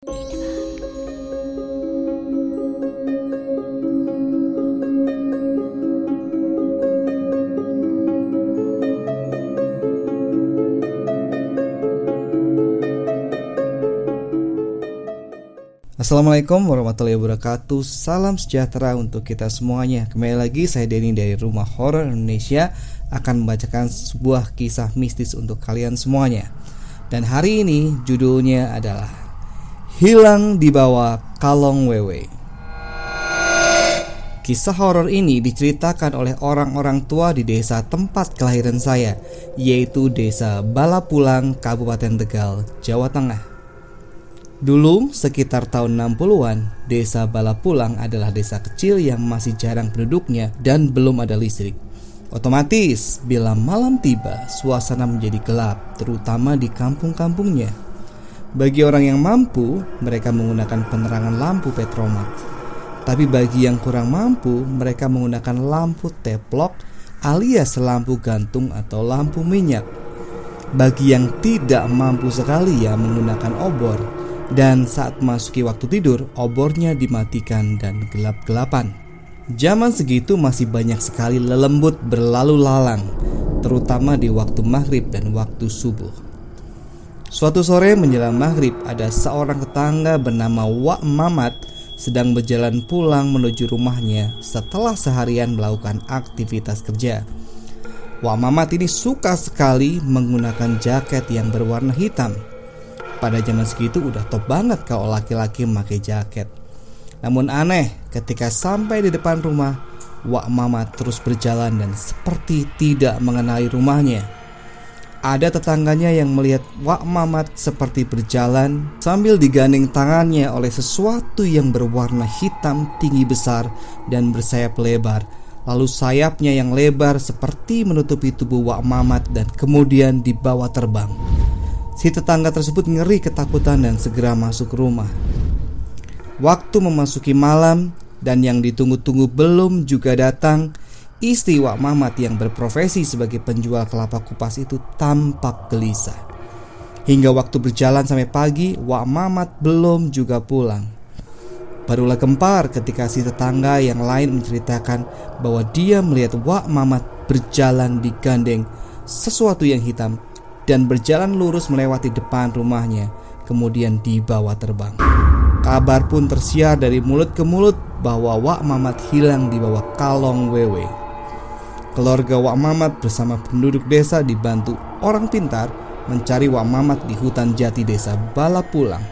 Assalamualaikum warahmatullahi wabarakatuh. Salam sejahtera untuk kita semuanya. Kembali lagi saya Denny dari Rumah Horor Indonesia Akan membacakan sebuah kisah mistis untuk kalian semuanya. Dan hari ini judulnya adalah Hilang di bawah kalong wewe Kisah horor ini diceritakan oleh orang-orang tua di desa tempat kelahiran saya Yaitu desa Balapulang, Kabupaten Tegal, Jawa Tengah Dulu, sekitar tahun 60-an, desa Balapulang adalah desa kecil yang masih jarang penduduknya dan belum ada listrik. Otomatis, bila malam tiba, suasana menjadi gelap, terutama di kampung-kampungnya. Bagi orang yang mampu, mereka menggunakan penerangan lampu petromak. Tapi bagi yang kurang mampu, mereka menggunakan lampu teplok alias lampu gantung atau lampu minyak. Bagi yang tidak mampu sekali ya menggunakan obor, dan saat memasuki waktu tidur, obornya dimatikan dan gelap-gelapan. Zaman segitu masih banyak sekali lelembut berlalu lalang, terutama di waktu maghrib dan waktu subuh. Suatu sore menjelang maghrib, ada seorang tetangga bernama Wak Mamat sedang berjalan pulang menuju rumahnya setelah seharian melakukan aktivitas kerja. Wak Mamat ini suka sekali menggunakan jaket yang berwarna hitam pada zaman segitu udah top banget kalau laki-laki memakai jaket. Namun aneh, ketika sampai di depan rumah, Wak Mama terus berjalan dan seperti tidak mengenali rumahnya. Ada tetangganya yang melihat Wak Mamat seperti berjalan sambil digandeng tangannya oleh sesuatu yang berwarna hitam tinggi besar dan bersayap lebar. Lalu sayapnya yang lebar seperti menutupi tubuh Wak Mamat dan kemudian dibawa terbang. Si tetangga tersebut ngeri ketakutan dan segera masuk rumah. Waktu memasuki malam dan yang ditunggu-tunggu belum juga datang, istri Wak Mamat yang berprofesi sebagai penjual kelapa kupas itu tampak gelisah. Hingga waktu berjalan sampai pagi, Wak Mamat belum juga pulang. Barulah gempar ketika si tetangga yang lain menceritakan bahwa dia melihat Wak Mamat berjalan di gandeng sesuatu yang hitam dan berjalan lurus melewati depan rumahnya, kemudian dibawa terbang. Kabar pun tersiar dari mulut ke mulut bahwa Wak Mamat hilang di bawah kalong wewe. Keluarga Wak Mamat bersama penduduk desa dibantu orang pintar mencari Wak Mamat di hutan jati desa Balapulang.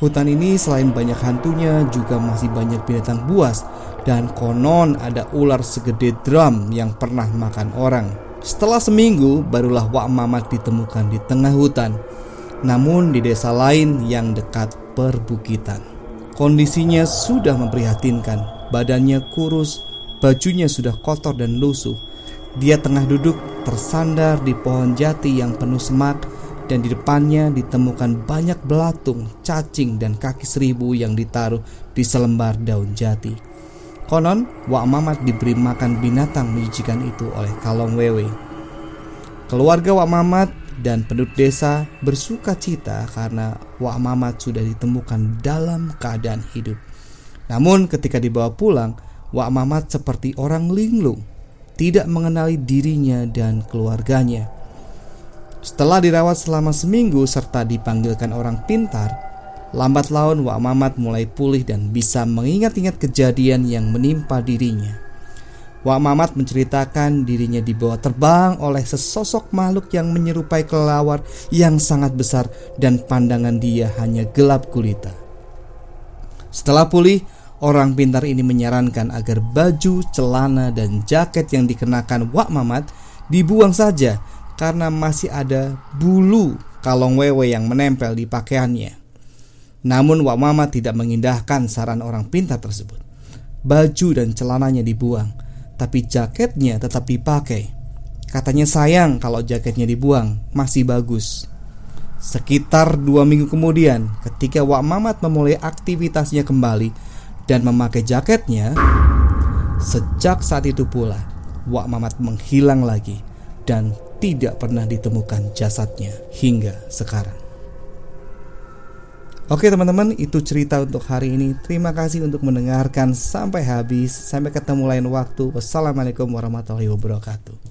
Hutan ini selain banyak hantunya juga masih banyak binatang buas dan konon ada ular segede drum yang pernah makan orang. Setelah seminggu, barulah Wak Mamat ditemukan di tengah hutan, namun di desa lain yang dekat perbukitan. Kondisinya sudah memprihatinkan, badannya kurus, bajunya sudah kotor dan lusuh. Dia tengah duduk tersandar di pohon jati yang penuh semak dan di depannya ditemukan banyak belatung, cacing, dan kaki seribu yang ditaruh di selembar daun jati. Konon, Wak Mamat diberi makan binatang menjijikan itu oleh Kalong Wewe. Keluarga Wak Mamat dan penduduk desa bersuka cita karena Wak Mamat sudah ditemukan dalam keadaan hidup. Namun ketika dibawa pulang, Wak Mamat seperti orang linglung, tidak mengenali dirinya dan keluarganya. Setelah dirawat selama seminggu serta dipanggilkan orang pintar, Lambat laun Wak Mamat mulai pulih dan bisa mengingat-ingat kejadian yang menimpa dirinya. Wak Mamat menceritakan dirinya dibawa terbang oleh sesosok makhluk yang menyerupai kelelawar yang sangat besar dan pandangan dia hanya gelap gulita. Setelah pulih, orang pintar ini menyarankan agar baju, celana, dan jaket yang dikenakan Wak Mamat dibuang saja karena masih ada bulu kalong wewe yang menempel di pakaiannya. Namun Wak Mama tidak mengindahkan saran orang pintar tersebut. Baju dan celananya dibuang, tapi jaketnya tetap dipakai. Katanya sayang kalau jaketnya dibuang, masih bagus. Sekitar dua minggu kemudian, ketika Wak Mamat memulai aktivitasnya kembali dan memakai jaketnya, sejak saat itu pula Wak Mamat menghilang lagi dan tidak pernah ditemukan jasadnya hingga sekarang. Oke teman-teman, itu cerita untuk hari ini. Terima kasih untuk mendengarkan sampai habis. Sampai ketemu lain waktu. Wassalamualaikum warahmatullahi wabarakatuh.